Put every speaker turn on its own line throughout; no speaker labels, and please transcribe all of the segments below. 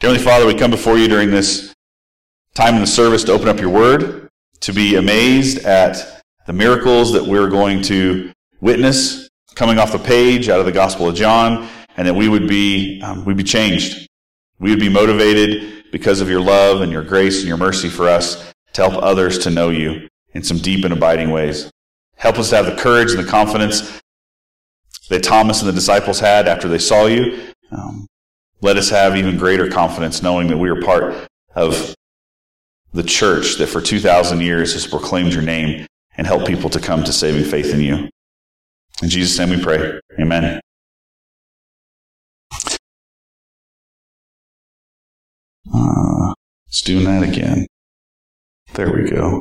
Heavenly Father, we come before you during this time in the service to open up your word, to be amazed at the miracles that we're going to witness coming off the page out of the Gospel of John, and that we would be, um, we'd be changed. We would be motivated because of your love and your grace and your mercy for us to help others to know you in some deep and abiding ways. Help us to have the courage and the confidence that Thomas and the disciples had after they saw you. Um, let us have even greater confidence knowing that we are part of the church that for 2,000 years has proclaimed your name and helped people to come to saving faith in you. In Jesus' name we pray. Amen. Uh, let's do that again. There we go.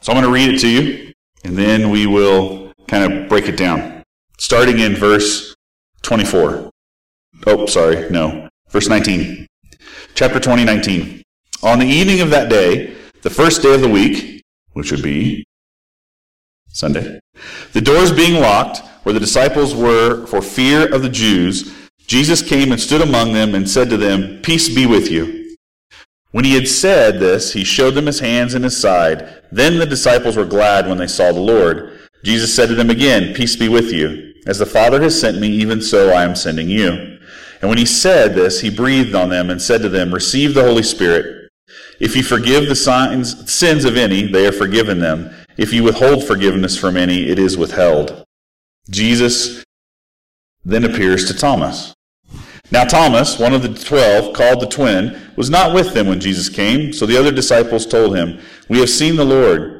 So I'm going to read it to you, and then we will kind of break it down. Starting in verse 24. Oh, sorry, no. Verse 19. Chapter 20, 19. On the evening of that day, the first day of the week, which would be Sunday, the doors being locked, where the disciples were for fear of the Jews, Jesus came and stood among them and said to them, Peace be with you. When he had said this, he showed them his hands and his side. Then the disciples were glad when they saw the Lord. Jesus said to them again, Peace be with you. As the Father has sent me, even so I am sending you. And when he said this, he breathed on them and said to them, Receive the Holy Spirit. If you forgive the signs, sins of any, they are forgiven them. If you withhold forgiveness from any, it is withheld. Jesus then appears to Thomas. Now, Thomas, one of the twelve, called the twin, was not with them when Jesus came, so the other disciples told him, We have seen the Lord.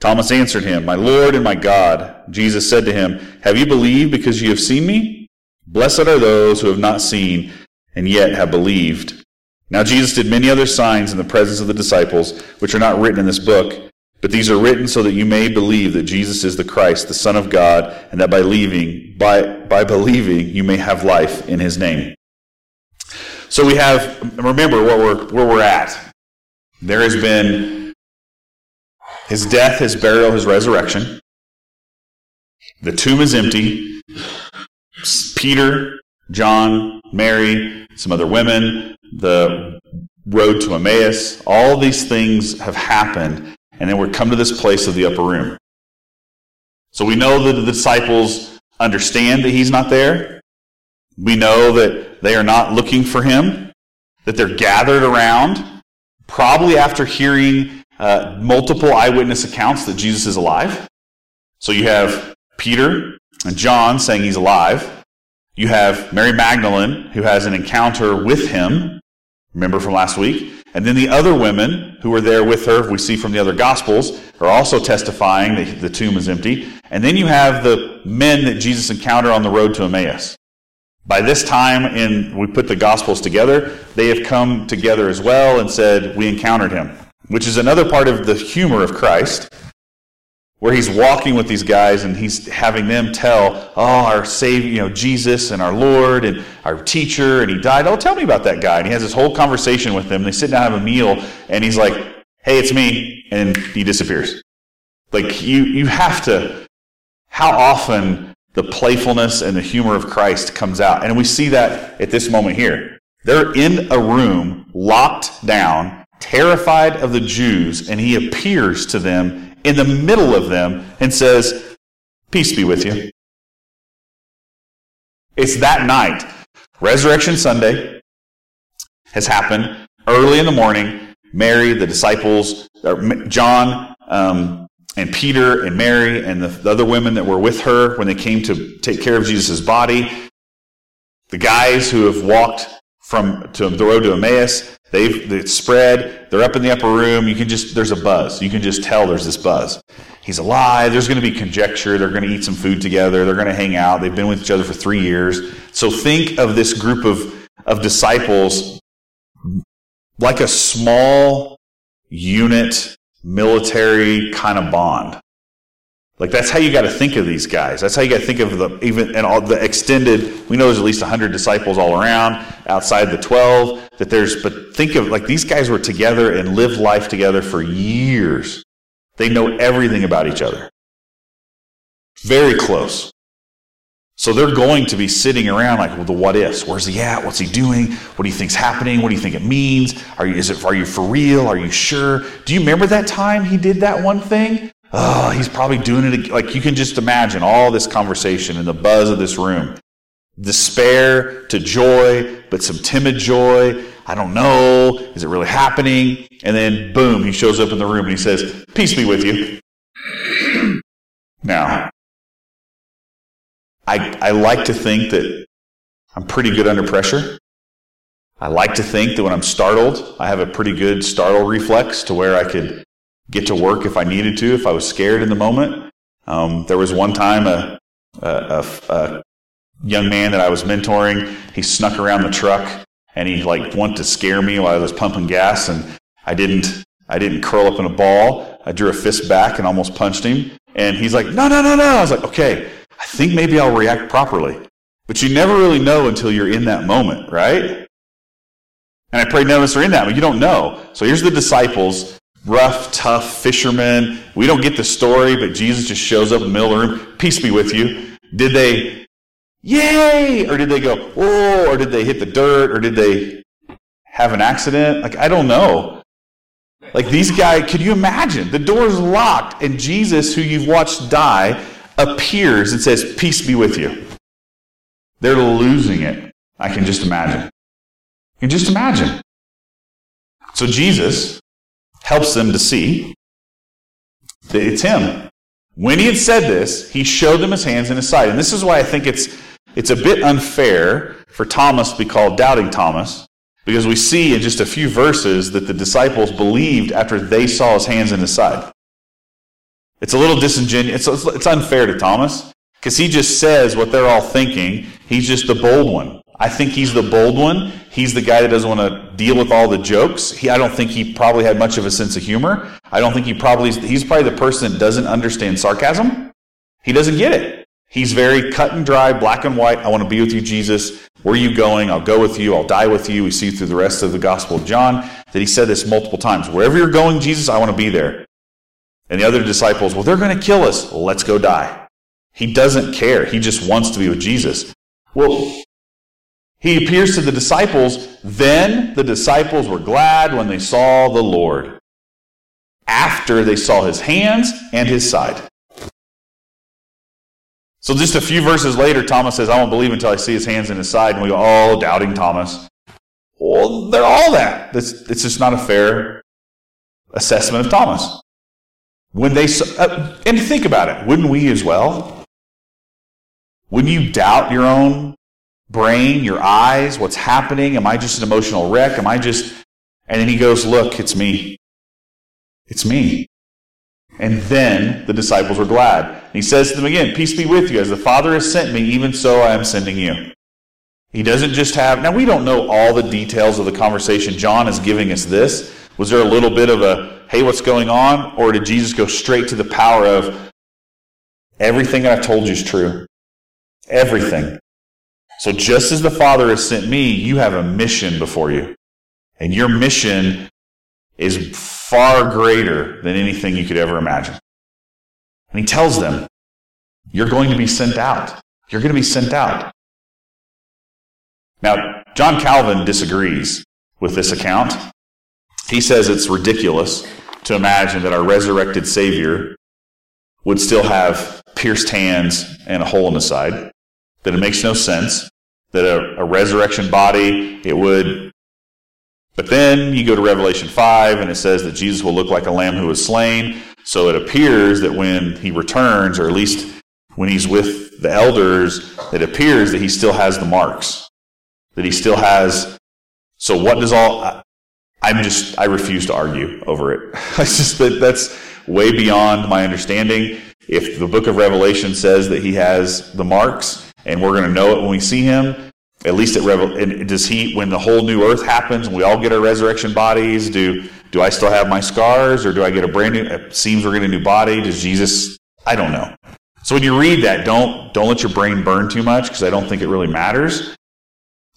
Thomas answered him, My Lord and my God. Jesus said to him, Have you believed because you have seen me? Blessed are those who have not seen and yet have believed. Now Jesus did many other signs in the presence of the disciples, which are not written in this book, but these are written so that you may believe that Jesus is the Christ, the Son of God, and that by believing, by, by believing, you may have life in his name. So we have, remember where we're, where we're at. There has been his death, his burial, his resurrection. The tomb is empty. Peter, John, Mary, some other women, the road to Emmaus, all these things have happened, and then we come to this place of the upper room. So we know that the disciples understand that he's not there. We know that they are not looking for him, that they're gathered around, probably after hearing uh, multiple eyewitness accounts that Jesus is alive. So you have Peter and John saying he's alive. You have Mary Magdalene who has an encounter with him. Remember from last week? And then the other women who were there with her, we see from the other gospels, are also testifying that the tomb is empty. And then you have the men that Jesus encountered on the road to Emmaus. By this time, in we put the gospels together, they have come together as well and said, We encountered him which is another part of the humor of Christ, where he's walking with these guys and he's having them tell, oh, our Savior, you know, Jesus and our Lord and our teacher, and he died. Oh, tell me about that guy. And he has this whole conversation with them. They sit down, have a meal, and he's like, hey, it's me. And he disappears. Like, you, you have to, how often the playfulness and the humor of Christ comes out. And we see that at this moment here. They're in a room, locked down, terrified of the Jews, and he appears to them in the middle of them and says, Peace be with you. It's that night. Resurrection Sunday has happened early in the morning. Mary, the disciples, John, um, and Peter and Mary and the, the other women that were with her when they came to take care of Jesus' body, the guys who have walked from to the road to Emmaus, They've it's spread. They're up in the upper room. You can just there's a buzz. You can just tell there's this buzz. He's alive. There's going to be conjecture. They're going to eat some food together. They're going to hang out. They've been with each other for three years. So think of this group of of disciples like a small unit military kind of bond. Like that's how you got to think of these guys. That's how you got to think of the even and all the extended. We know there's at least 100 disciples all around outside the 12. That there's, but think of like these guys were together and lived life together for years. They know everything about each other. Very close. So they're going to be sitting around like, well, the what ifs. Where's he at? What's he doing? What do you think's happening? What do you think it means? Are you, is it, are you for real? Are you sure? Do you remember that time he did that one thing? Oh, he's probably doing it. Like you can just imagine all this conversation and the buzz of this room. Despair to joy, but some timid joy. I don't know. Is it really happening? And then boom, he shows up in the room and he says, Peace be with you. Now, I, I like to think that I'm pretty good under pressure. I like to think that when I'm startled, I have a pretty good startle reflex to where I could get to work if I needed to, if I was scared in the moment. Um, there was one time a, a, a, a young man that I was mentoring, he snuck around the truck and he like wanted to scare me while I was pumping gas and I didn't I didn't curl up in a ball. I drew a fist back and almost punched him. And he's like, no, no, no, no. I was like, okay, I think maybe I'll react properly. But you never really know until you're in that moment, right? And I pray none of us are in that, but you don't know. So here's the disciples, rough, tough fishermen. We don't get the story, but Jesus just shows up in the middle of the room. Peace be with you. Did they, yay? Or did they go, oh, or did they hit the dirt? Or did they have an accident? Like, I don't know. Like these guys, could you imagine? The door's locked, and Jesus, who you've watched die, appears and says, Peace be with you. They're losing it. I can just imagine. You can just imagine. So Jesus helps them to see that it's him. When he had said this, he showed them his hands and his side. And this is why I think it's, it's a bit unfair for Thomas to be called Doubting Thomas, because we see in just a few verses that the disciples believed after they saw his hands and his side. It's a little disingenuous. It's, it's unfair to Thomas because he just says what they're all thinking. He's just the bold one. I think he's the bold one. He's the guy that doesn't want to deal with all the jokes. He, I don't think he probably had much of a sense of humor. I don't think he probably, he's probably the person that doesn't understand sarcasm. He doesn't get it. He's very cut and dry, black and white. I want to be with you, Jesus. Where are you going? I'll go with you. I'll die with you. We see through the rest of the Gospel of John that he said this multiple times. Wherever you're going, Jesus, I want to be there. And the other disciples, well, they're going to kill us. Let's go die. He doesn't care. He just wants to be with Jesus. Well, he appears to the disciples. Then the disciples were glad when they saw the Lord. After they saw his hands and his side. So just a few verses later, Thomas says, I won't believe until I see his hands and his side. And we go, oh, doubting Thomas. Well, they're all that. It's, just not a fair assessment of Thomas. When they uh, and think about it, wouldn't we as well? Wouldn't you doubt your own brain, your eyes, what's happening? Am I just an emotional wreck? Am I just And then he goes, "Look, it's me. It's me." And then the disciples were glad. And he says to them again, Peace be with you. As the Father has sent me, even so I am sending you. He doesn't just have, now we don't know all the details of the conversation. John is giving us this. Was there a little bit of a, hey, what's going on? Or did Jesus go straight to the power of everything I've told you is true? Everything. So just as the Father has sent me, you have a mission before you. And your mission is far greater than anything you could ever imagine. And he tells them, you're going to be sent out. You're going to be sent out. Now, John Calvin disagrees with this account. He says it's ridiculous to imagine that our resurrected Savior would still have pierced hands and a hole in the side, that it makes no sense, that a, a resurrection body, it would. But then you go to Revelation 5 and it says that Jesus will look like a lamb who was slain. So it appears that when he returns, or at least when he's with the elders, it appears that he still has the marks. That he still has. So what does all. I'm just, I refuse to argue over it. I just that that's way beyond my understanding. If the book of Revelation says that he has the marks and we're going to know it when we see him, at least at Revel, does he, when the whole new earth happens and we all get our resurrection bodies, do, Do I still have my scars or do I get a brand new, it seems we're getting a new body? Does Jesus, I don't know. So when you read that, don't, don't let your brain burn too much because I don't think it really matters.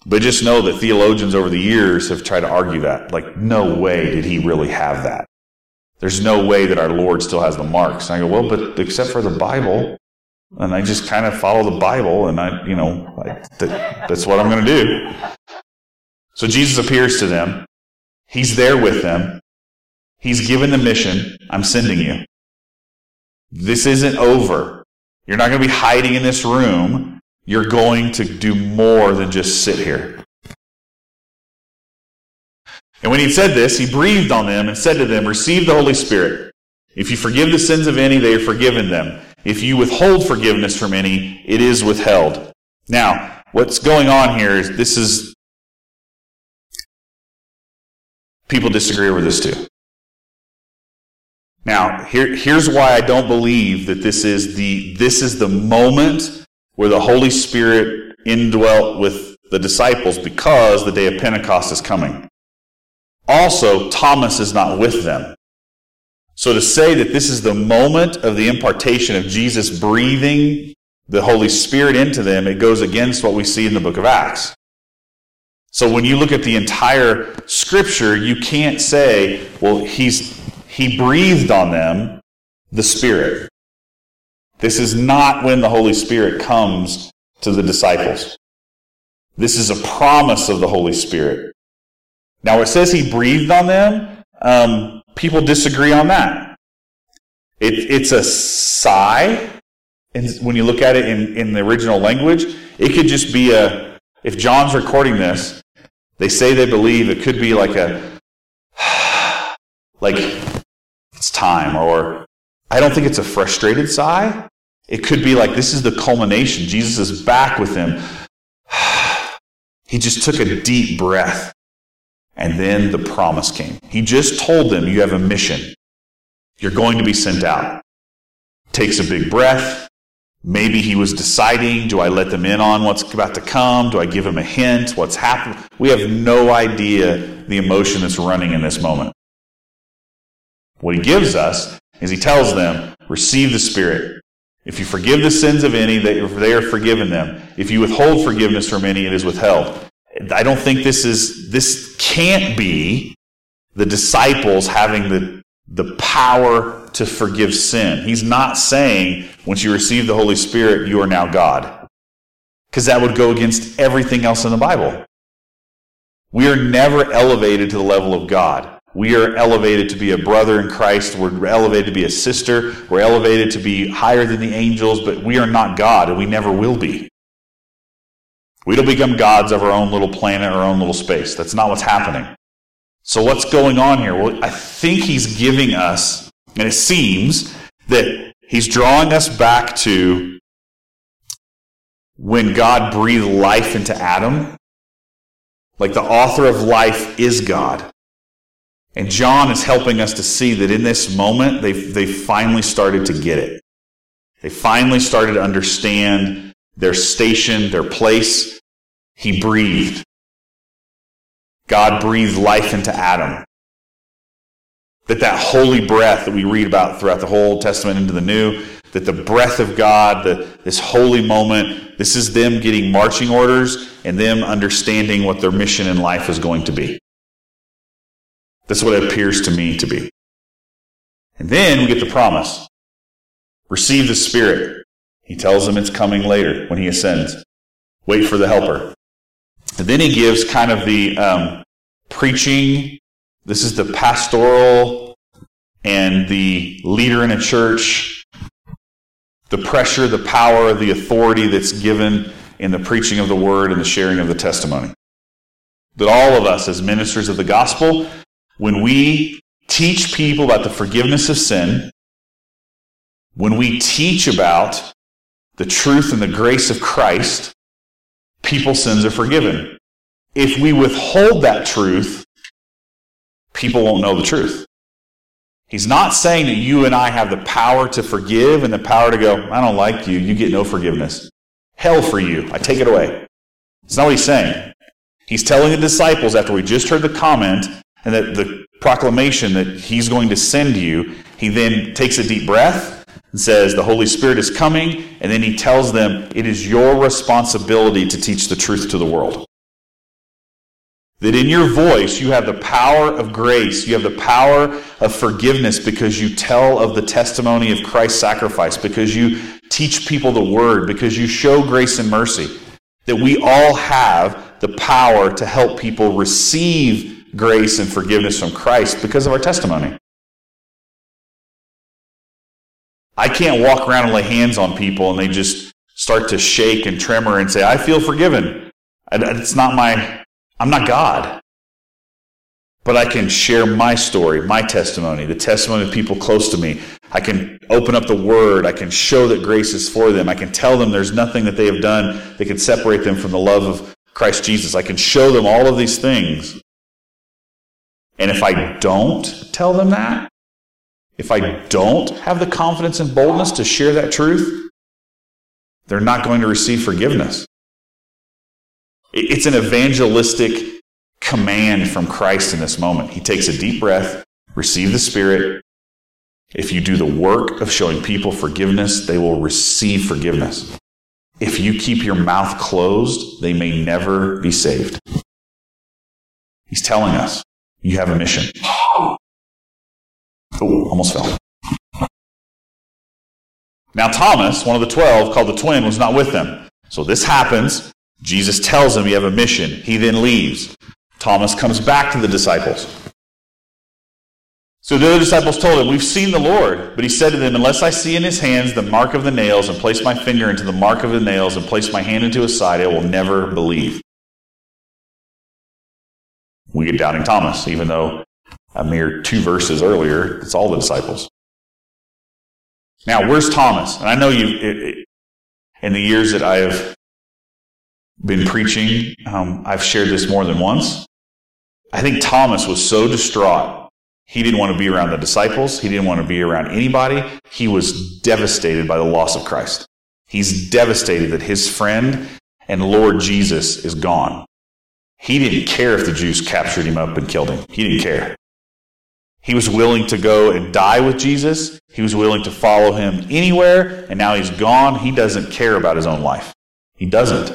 But just know that theologians over the years have tried to argue that. Like, no way did he really have that. There's no way that our Lord still has the marks. And I go, well, but except for the Bible, and I just kind of follow the Bible, and I, you know, I, that, that's what I'm going to do. So Jesus appears to them. He's there with them. He's given the mission. I'm sending you. This isn't over. You're not going to be hiding in this room. You're going to do more than just sit here. And when he said this, he breathed on them and said to them, Receive the Holy Spirit. If you forgive the sins of any, they are forgiven them. If you withhold forgiveness from any, it is withheld. Now, what's going on here is this is. People disagree over this too. Now, here, here's why I don't believe that this is the this is the moment where the Holy Spirit indwelt with the disciples because the day of Pentecost is coming. Also, Thomas is not with them. So to say that this is the moment of the impartation of Jesus breathing the Holy Spirit into them, it goes against what we see in the book of Acts. So when you look at the entire scripture, you can't say, well, he's, he breathed on them the Spirit. This is not when the Holy Spirit comes to the disciples. This is a promise of the Holy Spirit. Now it says he breathed on them. Um, people disagree on that. It, it's a sigh. And when you look at it in, in the original language, it could just be a, if John's recording this, they say they believe it could be like a, like, it's time, or I don't think it's a frustrated sigh. It could be like this is the culmination. Jesus is back with them. he just took a deep breath. And then the promise came. He just told them, You have a mission. You're going to be sent out. Takes a big breath. Maybe he was deciding, do I let them in on what's about to come? Do I give them a hint? What's happening? We have no idea the emotion that's running in this moment. What he gives us is he tells them, receive the Spirit. If you forgive the sins of any, they are forgiven them. If you withhold forgiveness from any, it is withheld. I don't think this is, this can't be the disciples having the, the power to forgive sin. He's not saying once you receive the Holy Spirit, you are now God. Because that would go against everything else in the Bible. We are never elevated to the level of God. We are elevated to be a brother in Christ. We're elevated to be a sister. We're elevated to be higher than the angels, but we are not God, and we never will be. We don't become gods of our own little planet, our own little space. That's not what's happening. So what's going on here? Well, I think he's giving us, and it seems that he's drawing us back to when God breathed life into Adam. Like the author of life is God. And John is helping us to see that in this moment, they've, they finally started to get it. They finally started to understand their station, their place. He breathed. God breathed life into Adam. That that holy breath that we read about throughout the whole Old Testament into the New, that the breath of God, the, this holy moment, this is them getting marching orders and them understanding what their mission in life is going to be. That's what it appears to me to be. And then we get the promise. Receive the Spirit. He tells them it's coming later when he ascends. Wait for the helper. And then he gives kind of the um, preaching. This is the pastoral and the leader in a church. The pressure, the power, the authority that's given in the preaching of the word and the sharing of the testimony. That all of us, as ministers of the gospel, when we teach people about the forgiveness of sin, when we teach about the truth and the grace of Christ, people's sins are forgiven. If we withhold that truth, people won't know the truth. He's not saying that you and I have the power to forgive and the power to go, I don't like you, you get no forgiveness. Hell for you, I take it away. It's not what he's saying. He's telling the disciples after we just heard the comment and that the proclamation that he's going to send you, he then takes a deep breath and says, The Holy Spirit is coming. And then he tells them, It is your responsibility to teach the truth to the world. That in your voice, you have the power of grace. You have the power of forgiveness because you tell of the testimony of Christ's sacrifice, because you teach people the word, because you show grace and mercy. That we all have the power to help people receive grace and forgiveness from Christ because of our testimony. I can't walk around and lay hands on people and they just start to shake and tremor and say, I feel forgiven. It's not my, I'm not God. But I can share my story, my testimony, the testimony of people close to me. I can open up the word. I can show that grace is for them. I can tell them there's nothing that they have done that can separate them from the love of Christ Jesus. I can show them all of these things. And if I don't tell them that, if I don't have the confidence and boldness to share that truth, they're not going to receive forgiveness. It's an evangelistic command from Christ in this moment. He takes a deep breath, receive the Spirit. If you do the work of showing people forgiveness, they will receive forgiveness. If you keep your mouth closed, they may never be saved. He's telling us you have a mission. Oh, almost fell. Now, Thomas, one of the twelve, called the twin, was not with them. So this happens. Jesus tells him you have a mission. He then leaves. Thomas comes back to the disciples. So the other disciples told him, We've seen the Lord. But he said to them, Unless I see in his hands the mark of the nails, and place my finger into the mark of the nails, and place my hand into his side, I will never believe. We get doubting Thomas, even though a mere two verses earlier, it's all the disciples. Now, where's Thomas? And I know you, in the years that I have been preaching, um, I've shared this more than once. I think Thomas was so distraught. He didn't want to be around the disciples. He didn't want to be around anybody. He was devastated by the loss of Christ. He's devastated that his friend and Lord Jesus is gone. He didn't care if the Jews captured him up and killed him. He didn't care. He was willing to go and die with Jesus. He was willing to follow him anywhere, and now he's gone. He doesn't care about his own life. He doesn't.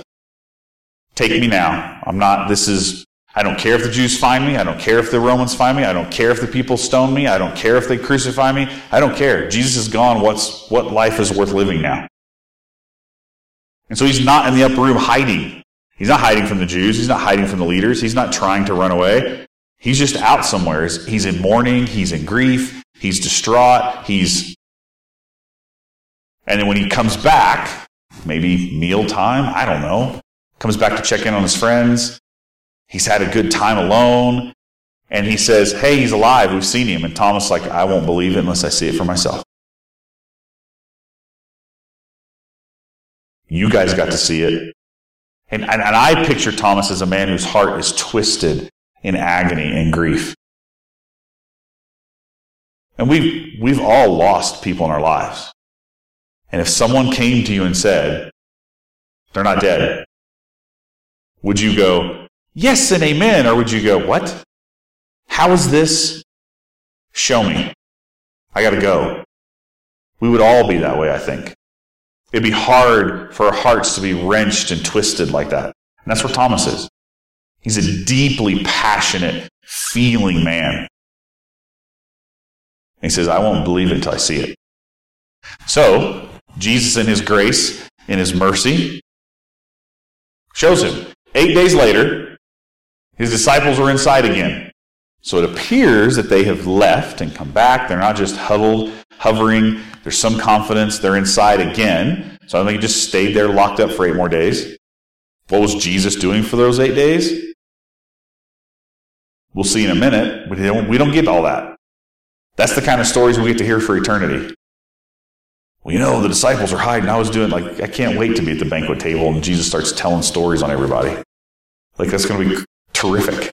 Take me now. I'm not, this is, I don't care if the Jews find me. I don't care if the Romans find me. I don't care if the people stone me. I don't care if they crucify me. I don't care. Jesus is gone. What's, what life is worth living now? And so he's not in the upper room hiding. He's not hiding from the Jews. He's not hiding from the leaders. He's not trying to run away. He's just out somewhere. He's in mourning. He's in grief. He's distraught. He's. And then when he comes back, maybe meal time, I don't know, comes back to check in on his friends. He's had a good time alone. And he says, Hey, he's alive. We've seen him. And Thomas, like, I won't believe it unless I see it for myself. You guys got to see it. And, and, and I picture Thomas as a man whose heart is twisted in agony and grief. And we've, we've all lost people in our lives. And if someone came to you and said, they're not dead, would you go, yes and amen? Or would you go, what? How is this? Show me. I gotta go. We would all be that way, I think. It'd be hard for our hearts to be wrenched and twisted like that. And that's where Thomas is. He's a deeply passionate, feeling man. He says, I won't believe it until I see it. So, Jesus, in his grace, in his mercy, shows him. Eight days later, his disciples are inside again. So it appears that they have left and come back. They're not just huddled, hovering. There's some confidence. They're inside again. So I think he just stayed there locked up for eight more days. What was Jesus doing for those eight days? We'll see in a minute, but we don't get all that. That's the kind of stories we get to hear for eternity. Well, you know, the disciples are hiding. I was doing, like, I can't wait to be at the banquet table and Jesus starts telling stories on everybody. Like, that's going to be terrific.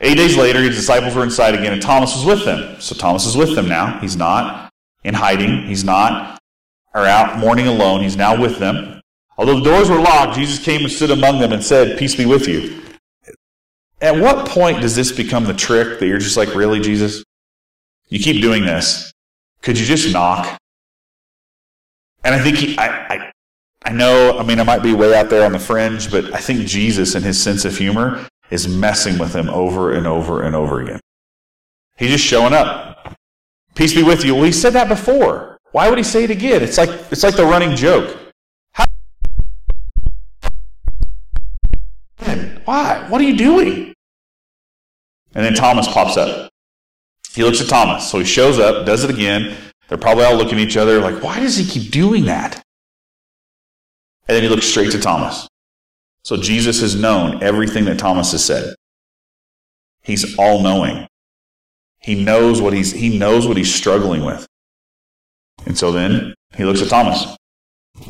Eight days later, his disciples were inside again, and Thomas was with them. So Thomas is with them now. He's not in hiding. He's not or out mourning alone. He's now with them. Although the doors were locked, Jesus came and stood among them and said, Peace be with you. At what point does this become the trick that you're just like, really, Jesus? You keep doing this. Could you just knock? And I think he, I, I, I know, I mean, I might be way out there on the fringe, but I think Jesus and his sense of humor is messing with him over and over and over again. He's just showing up. Peace be with you. Well, he said that before. Why would he say it again? It's like, it's like the running joke. Why? What are you doing? And then Thomas pops up. He looks at Thomas. So he shows up, does it again. They're probably all looking at each other like, why does he keep doing that? And then he looks straight to Thomas. So Jesus has known everything that Thomas has said. He's all knowing. He knows what he's he knows what he's struggling with. And so then he looks at Thomas.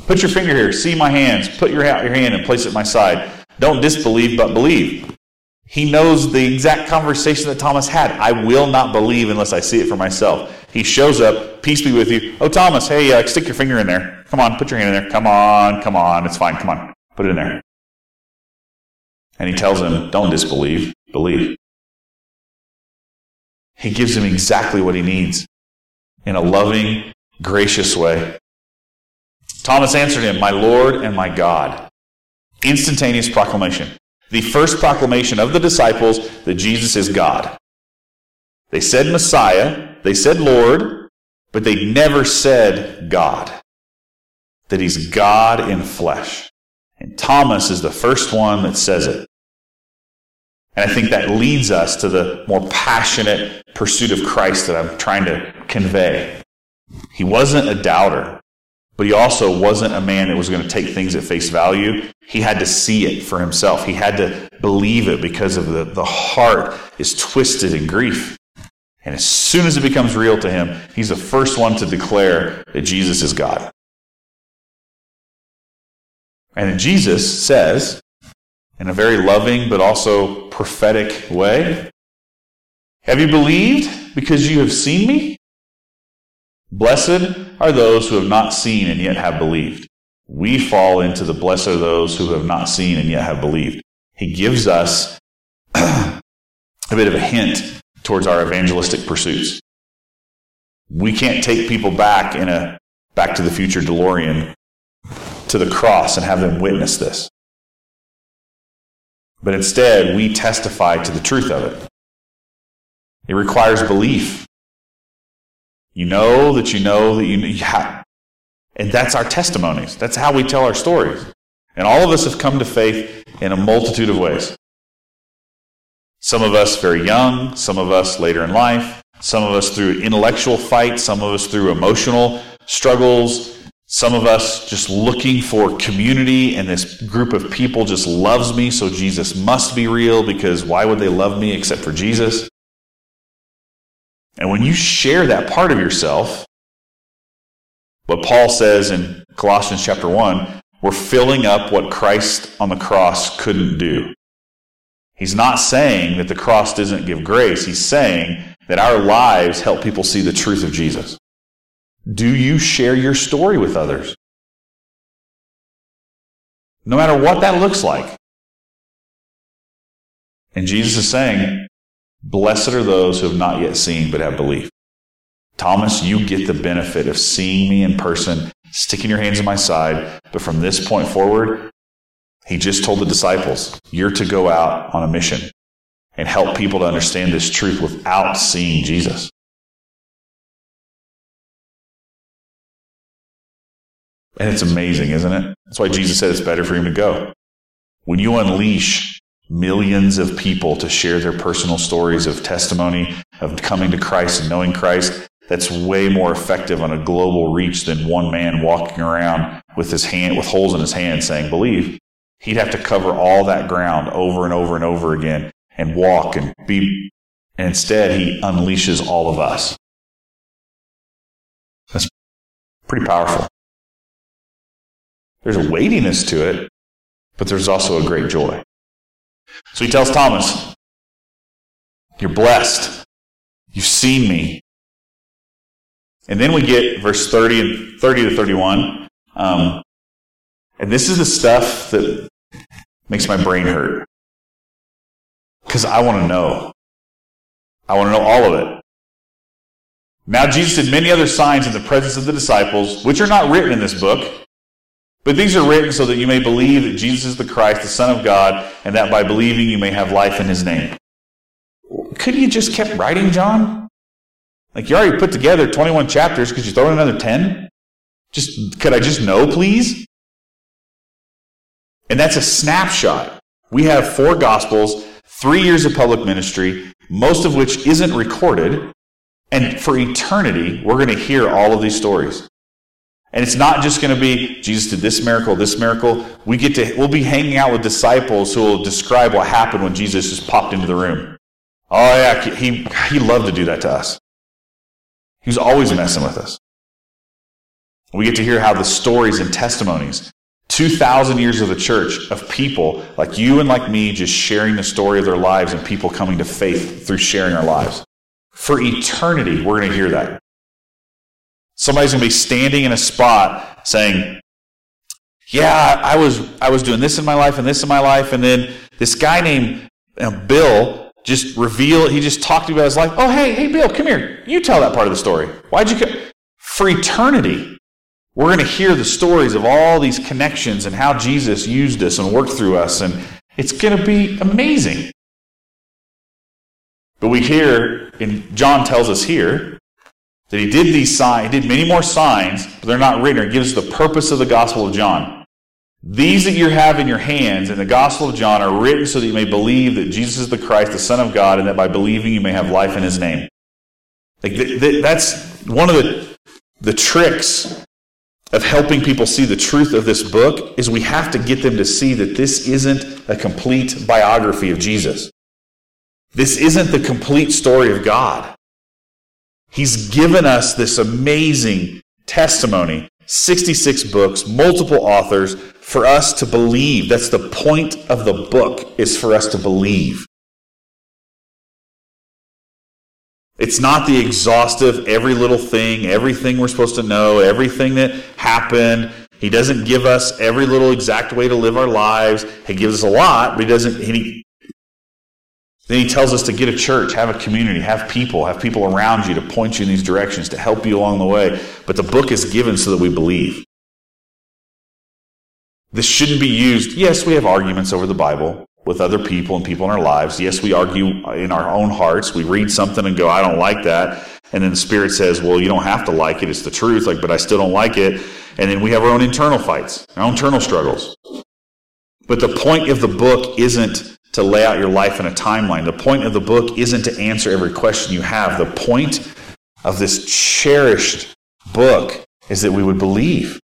Put your finger here, see my hands, put your, your hand and place it at my side. Don't disbelieve, but believe. He knows the exact conversation that Thomas had. I will not believe unless I see it for myself. He shows up, peace be with you. Oh, Thomas, hey, uh, stick your finger in there. Come on, put your hand in there. Come on, come on. It's fine. Come on, put it in there. And he tells him, don't disbelieve, believe. He gives him exactly what he needs in a loving, gracious way. Thomas answered him, My Lord and my God. Instantaneous proclamation. The first proclamation of the disciples that Jesus is God. They said Messiah, they said Lord, but they never said God. That he's God in flesh. And Thomas is the first one that says it. And I think that leads us to the more passionate pursuit of Christ that I'm trying to convey. He wasn't a doubter, but he also wasn't a man that was going to take things at face value. He had to see it for himself. He had to believe it because of the, the heart is twisted in grief. And as soon as it becomes real to him, he's the first one to declare that Jesus is God. And Jesus says, in a very loving but also prophetic way, Have you believed because you have seen me? Blessed are those who have not seen and yet have believed. We fall into the blessed are those who have not seen and yet have believed. He gives us a bit of a hint towards our evangelistic pursuits. We can't take people back in a back to the future DeLorean to the cross and have them witness this. But instead, we testify to the truth of it. It requires belief. You know that you know that you, you have. And that's our testimonies. That's how we tell our stories. And all of us have come to faith in a multitude of ways. Some of us very young, some of us later in life, some of us through intellectual fights, some of us through emotional struggles, some of us just looking for community, and this group of people just loves me, so Jesus must be real because why would they love me except for Jesus? And when you share that part of yourself, what Paul says in Colossians chapter 1, we're filling up what Christ on the cross couldn't do. He's not saying that the cross doesn't give grace. He's saying that our lives help people see the truth of Jesus. Do you share your story with others? No matter what that looks like. And Jesus is saying, Blessed are those who have not yet seen but have believed. Thomas, you get the benefit of seeing me in person, sticking your hands in my side. But from this point forward, he just told the disciples, you're to go out on a mission and help people to understand this truth without seeing Jesus. And it's amazing, isn't it? That's why Jesus said it's better for him to go. When you unleash millions of people to share their personal stories of testimony of coming to Christ and knowing Christ. That's way more effective on a global reach than one man walking around with his hand, with holes in his hand saying, believe. He'd have to cover all that ground over and over and over again and walk and be, and instead he unleashes all of us. That's pretty powerful. There's a weightiness to it, but there's also a great joy. So he tells Thomas, You're blessed. You've seen me. And then we get verse 30 and 30 to 31. Um, and this is the stuff that makes my brain hurt. Because I want to know. I want to know all of it. Now Jesus did many other signs in the presence of the disciples, which are not written in this book. But these are written so that you may believe that Jesus is the Christ, the Son of God, and that by believing you may have life in his name. Could you just kept writing, John? Like you already put together 21 chapters, could you throw in another 10? Just could I just know, please? And that's a snapshot. We have four gospels, three years of public ministry, most of which isn't recorded. And for eternity, we're going to hear all of these stories. And it's not just going to be Jesus did this miracle, this miracle. We get to we'll be hanging out with disciples who will describe what happened when Jesus just popped into the room. Oh yeah, he he loved to do that to us. He was always messing with us. We get to hear how the stories and testimonies 2,000 years of the church of people like you and like me just sharing the story of their lives and people coming to faith through sharing our lives. For eternity, we're going to hear that. Somebody's going to be standing in a spot saying, yeah, I was, I was doing this in my life and this in my life. And then this guy named you know, Bill just revealed, he just talked to me about his life. Oh, hey, hey, Bill, come here. You tell that part of the story. Why'd you come? For eternity, we're going to hear the stories of all these connections and how Jesus used us and worked through us, and it's going to be amazing. But we hear, and John tells us here, that he did these signs, he did many more signs, but they're not written. It gives the purpose of the Gospel of John. These that you have in your hands in the Gospel of John are written so that you may believe that Jesus is the Christ, the Son of God, and that by believing you may have life in his name. Like th- th- that's one of the, the tricks of helping people see the truth of this book is we have to get them to see that this isn't a complete biography of Jesus. This isn't the complete story of God. He's given us this amazing testimony 66 books, multiple authors for us to believe. That's the point of the book is for us to believe. It's not the exhaustive, every little thing, everything we're supposed to know, everything that happened. He doesn't give us every little exact way to live our lives. He gives us a lot, but he doesn't. He, then he tells us to get a church, have a community, have people, have people around you to point you in these directions, to help you along the way. But the book is given so that we believe. This shouldn't be used. Yes, we have arguments over the Bible with other people and people in our lives. Yes, we argue in our own hearts. We read something and go, I don't like that. And then the Spirit says, well, you don't have to like it. It's the truth. Like, but I still don't like it. And then we have our own internal fights, our own internal struggles. But the point of the book isn't to lay out your life in a timeline. The point of the book isn't to answer every question you have. The point of this cherished book is that we would believe.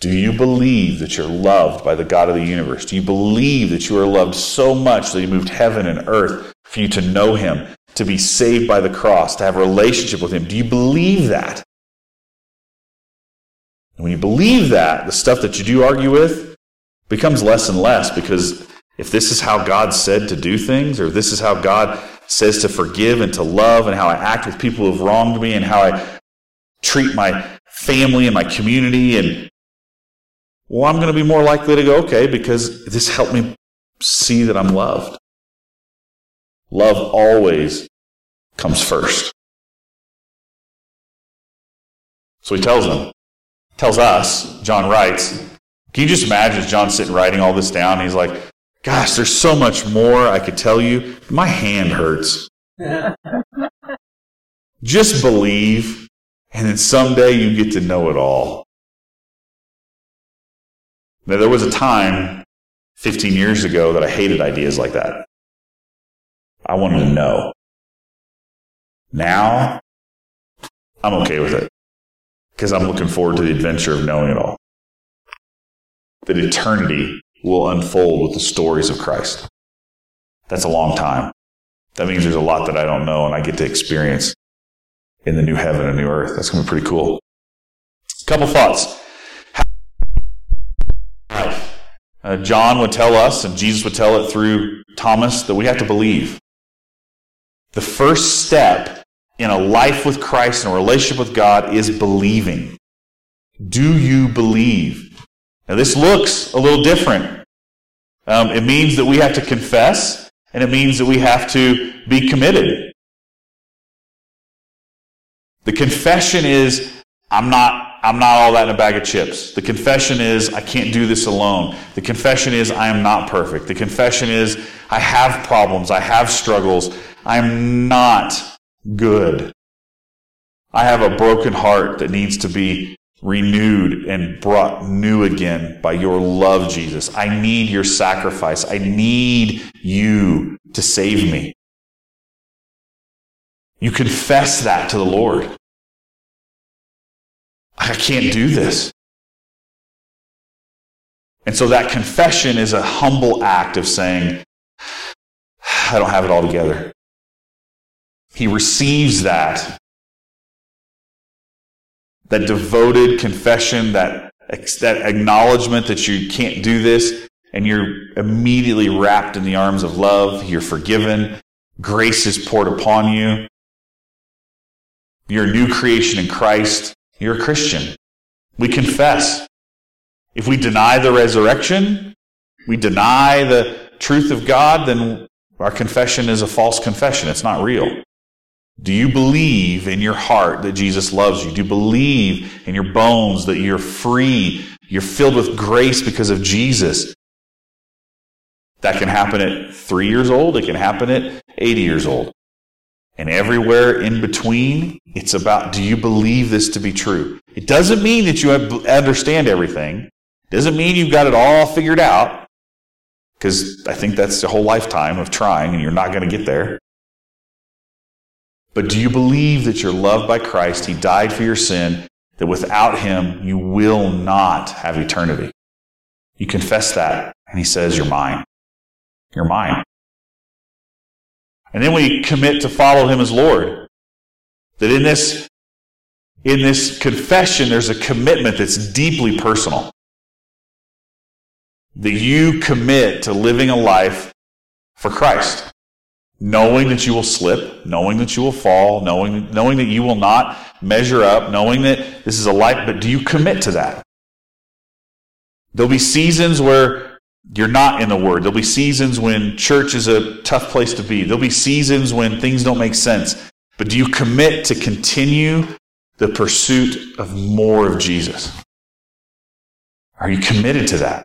Do you believe that you're loved by the God of the universe? Do you believe that you are loved so much that He moved heaven and earth for you to know Him, to be saved by the cross, to have a relationship with Him? Do you believe that? And when you believe that, the stuff that you do argue with becomes less and less because if this is how God said to do things, or this is how God says to forgive and to love, and how I act with people who have wronged me, and how I treat my family and my community and well, I'm going to be more likely to go, okay, because this helped me see that I'm loved. Love always comes first. So he tells them, tells us, John writes, can you just imagine John sitting writing all this down? He's like, gosh, there's so much more I could tell you. My hand hurts. just believe, and then someday you get to know it all. Now, there was a time 15 years ago that I hated ideas like that. I wanted to know. Now, I'm okay with it because I'm looking forward to the adventure of knowing it all. That eternity will unfold with the stories of Christ. That's a long time. That means there's a lot that I don't know and I get to experience in the new heaven and new earth. That's going to be pretty cool. A couple thoughts. Uh, John would tell us, and Jesus would tell it through Thomas, that we have to believe. The first step in a life with Christ and a relationship with God is believing. Do you believe? Now, this looks a little different Um, it means that we have to confess, and it means that we have to be committed. The confession is, I'm not I'm not all that in a bag of chips. The confession is, I can't do this alone. The confession is, I am not perfect. The confession is, I have problems. I have struggles. I'm not good. I have a broken heart that needs to be renewed and brought new again by your love, Jesus. I need your sacrifice. I need you to save me. You confess that to the Lord. I can't do this. And so that confession is a humble act of saying, I don't have it all together. He receives that. That devoted confession, that, that acknowledgement that you can't do this, and you're immediately wrapped in the arms of love. You're forgiven. Grace is poured upon you. You're a new creation in Christ. You're a Christian. We confess. If we deny the resurrection, we deny the truth of God, then our confession is a false confession. It's not real. Do you believe in your heart that Jesus loves you? Do you believe in your bones that you're free? You're filled with grace because of Jesus. That can happen at three years old. It can happen at 80 years old. And everywhere in between, it's about do you believe this to be true? It doesn't mean that you understand everything. It doesn't mean you've got it all figured out. Because I think that's a whole lifetime of trying and you're not going to get there. But do you believe that you're loved by Christ? He died for your sin, that without him, you will not have eternity. You confess that, and he says, You're mine. You're mine. And then we commit to follow him as Lord. That in this, in this confession, there's a commitment that's deeply personal. That you commit to living a life for Christ. Knowing that you will slip, knowing that you will fall, knowing, knowing that you will not measure up, knowing that this is a life, but do you commit to that? There'll be seasons where you're not in the Word. There'll be seasons when church is a tough place to be. There'll be seasons when things don't make sense. But do you commit to continue the pursuit of more of Jesus? Are you committed to that?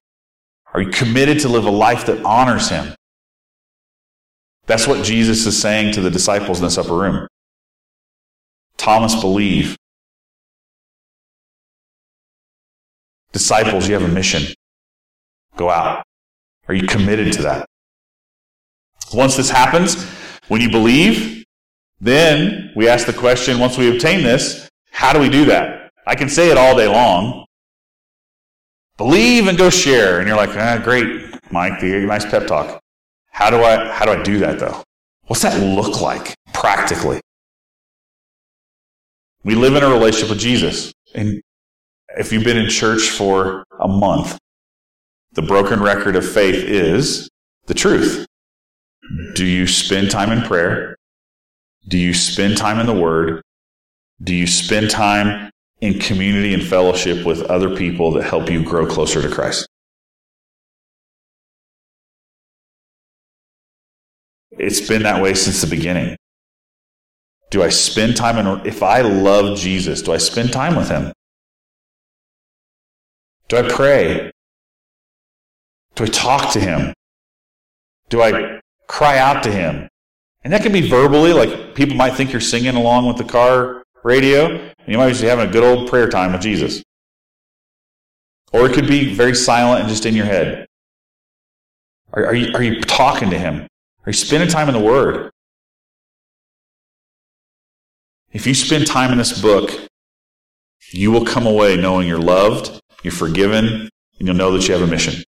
Are you committed to live a life that honors Him? That's what Jesus is saying to the disciples in this upper room. Thomas, believe. Disciples, you have a mission. Go out. Are you committed to that? Once this happens, when you believe, then we ask the question once we obtain this, how do we do that? I can say it all day long. Believe and go share. And you're like, ah, great, Mike, nice pep talk. How do I how do I do that though? What's that look like practically? We live in a relationship with Jesus. And if you've been in church for a month, the broken record of faith is the truth. Do you spend time in prayer? Do you spend time in the Word? Do you spend time in community and fellowship with other people that help you grow closer to Christ? It's been that way since the beginning. Do I spend time in, if I love Jesus, do I spend time with Him? Do I pray? Do I talk to him? Do I cry out to him? And that can be verbally, like people might think you're singing along with the car radio, and you might be having a good old prayer time with Jesus. Or it could be very silent and just in your head. Are, are, you, are you talking to him? Are you spending time in the Word? If you spend time in this book, you will come away knowing you're loved, you're forgiven, and you'll know that you have a mission.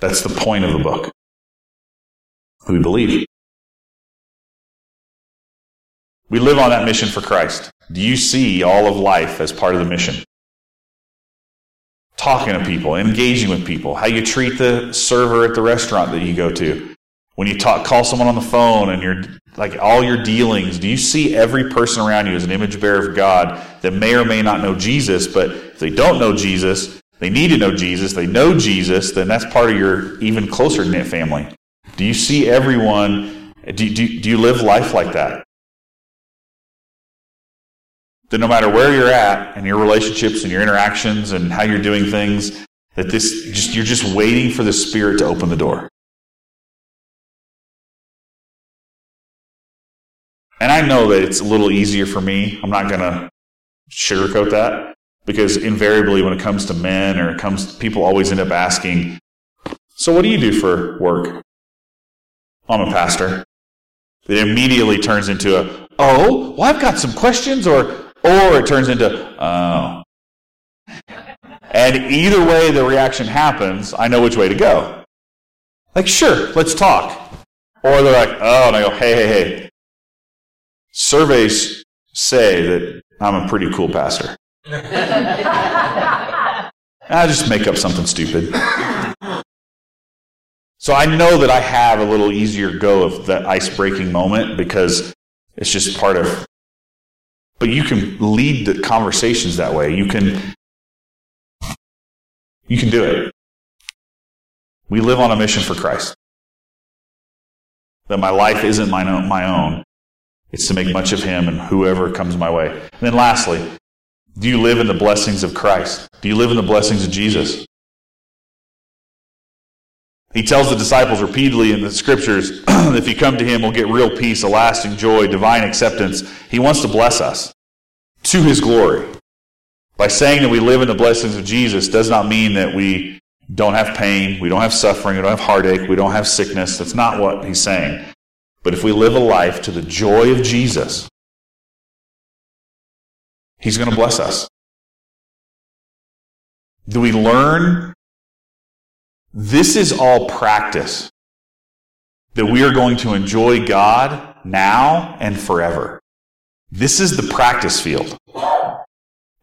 That's the point of the book. We believe. We live on that mission for Christ. Do you see all of life as part of the mission? Talking to people, engaging with people, how you treat the server at the restaurant that you go to. When you talk, call someone on the phone and you're like all your dealings, do you see every person around you as an image bearer of God that may or may not know Jesus, but if they don't know Jesus, they need to know Jesus, they know Jesus, then that's part of your even closer knit family. Do you see everyone? Do, do, do you live life like that? That no matter where you're at and your relationships and your interactions and how you're doing things, that this just you're just waiting for the Spirit to open the door. And I know that it's a little easier for me. I'm not going to sugarcoat that because invariably when it comes to men or it comes to people always end up asking, "So what do you do for work?" I'm a pastor. It immediately turns into a, "Oh, well I've got some questions," or or it turns into, "Oh." And either way the reaction happens, I know which way to go. Like, sure, let's talk. Or they're like, oh, and I go, hey, hey, hey. Surveys say that I'm a pretty cool pastor. I just make up something stupid. So I know that I have a little easier go of that ice breaking moment because it's just part of. But you can lead the conversations that way. You can. You can do it. We live on a mission for Christ. That my life isn't my own, my own. It's to make much of Him and whoever comes my way. And then lastly, do you live in the blessings of Christ? Do you live in the blessings of Jesus? He tells the disciples repeatedly in the scriptures if you come to him, we'll get real peace, a lasting joy, divine acceptance. He wants to bless us to his glory. By saying that we live in the blessings of Jesus does not mean that we don't have pain, we don't have suffering, we don't have heartache, we don't have sickness. That's not what he's saying. But if we live a life to the joy of Jesus, he's going to bless us. Do we learn? This is all practice that we are going to enjoy God now and forever. This is the practice field.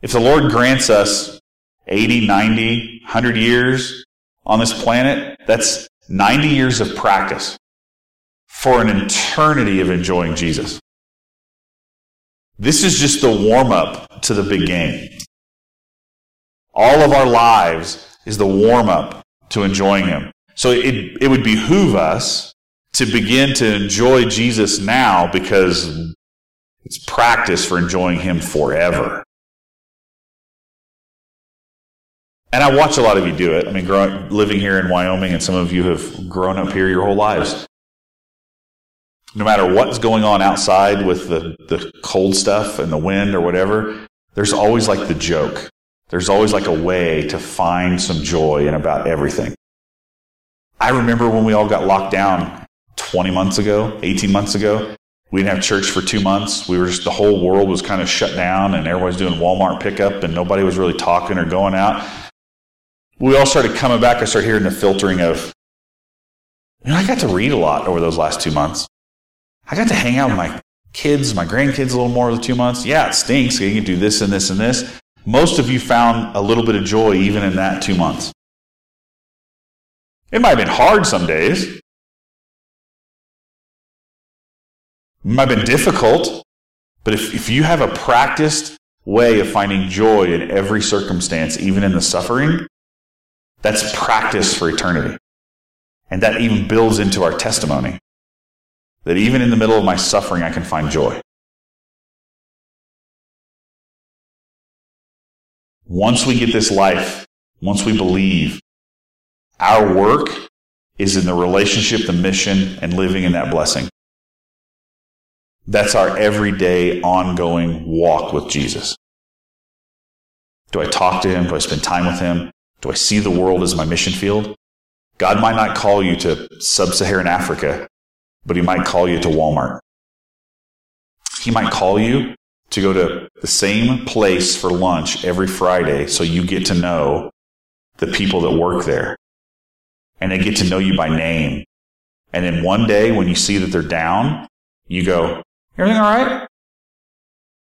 If the Lord grants us 80, 90, 100 years on this planet, that's 90 years of practice for an eternity of enjoying Jesus. This is just the warm up to the big game. All of our lives is the warm up to enjoying Him. So it, it would behoove us to begin to enjoy Jesus now because it's practice for enjoying Him forever. And I watch a lot of you do it. I mean, growing, living here in Wyoming, and some of you have grown up here your whole lives. No matter what's going on outside with the, the cold stuff and the wind or whatever, there's always like the joke. There's always like a way to find some joy in about everything. I remember when we all got locked down 20 months ago, 18 months ago. We didn't have church for two months. We were just, the whole world was kind of shut down and everybody's doing Walmart pickup and nobody was really talking or going out we all started coming back. I started hearing the filtering of, you know, I got to read a lot over those last two months. I got to hang out with my kids, my grandkids a little more over the two months. Yeah, it stinks. You can do this and this and this. Most of you found a little bit of joy even in that two months. It might have been hard some days. It might have been difficult. But if, if you have a practiced way of finding joy in every circumstance, even in the suffering, that's practice for eternity. And that even builds into our testimony. That even in the middle of my suffering, I can find joy. Once we get this life, once we believe, our work is in the relationship, the mission, and living in that blessing. That's our everyday, ongoing walk with Jesus. Do I talk to him? Do I spend time with him? Do I see the world as my mission field? God might not call you to sub Saharan Africa, but He might call you to Walmart. He might call you to go to the same place for lunch every Friday so you get to know the people that work there. And they get to know you by name. And then one day when you see that they're down, you go, Everything all right?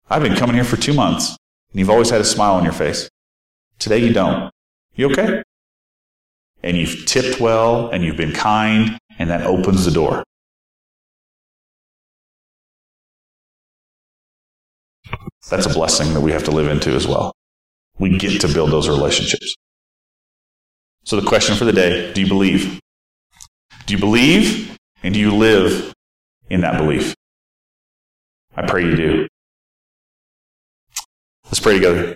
I've been coming here for two months, and you've always had a smile on your face. Today you don't. You okay? And you've tipped well and you've been kind, and that opens the door. That's a blessing that we have to live into as well. We get to build those relationships. So, the question for the day do you believe? Do you believe and do you live in that belief? I pray you do. Let's pray together.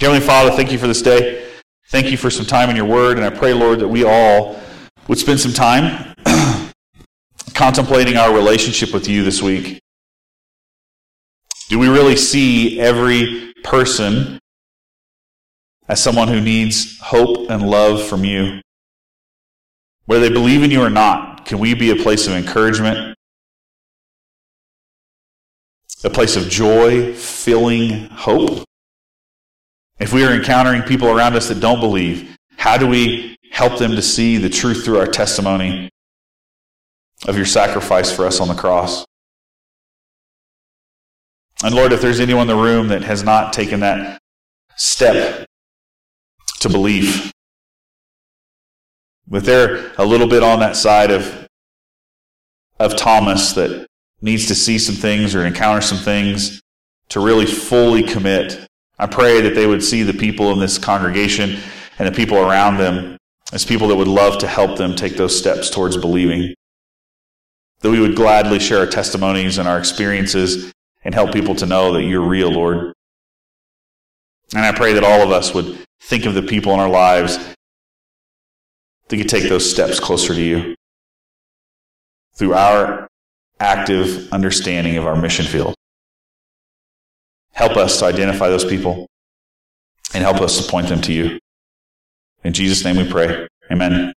Heavenly Father, thank you for this day. Thank you for some time in your word. And I pray, Lord, that we all would spend some time contemplating our relationship with you this week. Do we really see every person as someone who needs hope and love from you? Whether they believe in you or not, can we be a place of encouragement, a place of joy, filling hope? If we are encountering people around us that don't believe, how do we help them to see the truth through our testimony of your sacrifice for us on the cross? And Lord, if there's anyone in the room that has not taken that step to believe, if they're a little bit on that side of, of Thomas that needs to see some things or encounter some things to really fully commit I pray that they would see the people in this congregation and the people around them as people that would love to help them take those steps towards believing. That we would gladly share our testimonies and our experiences and help people to know that you're real, Lord. And I pray that all of us would think of the people in our lives that could take those steps closer to you through our active understanding of our mission field. Help us to identify those people and help us to point them to you. In Jesus' name we pray. Amen.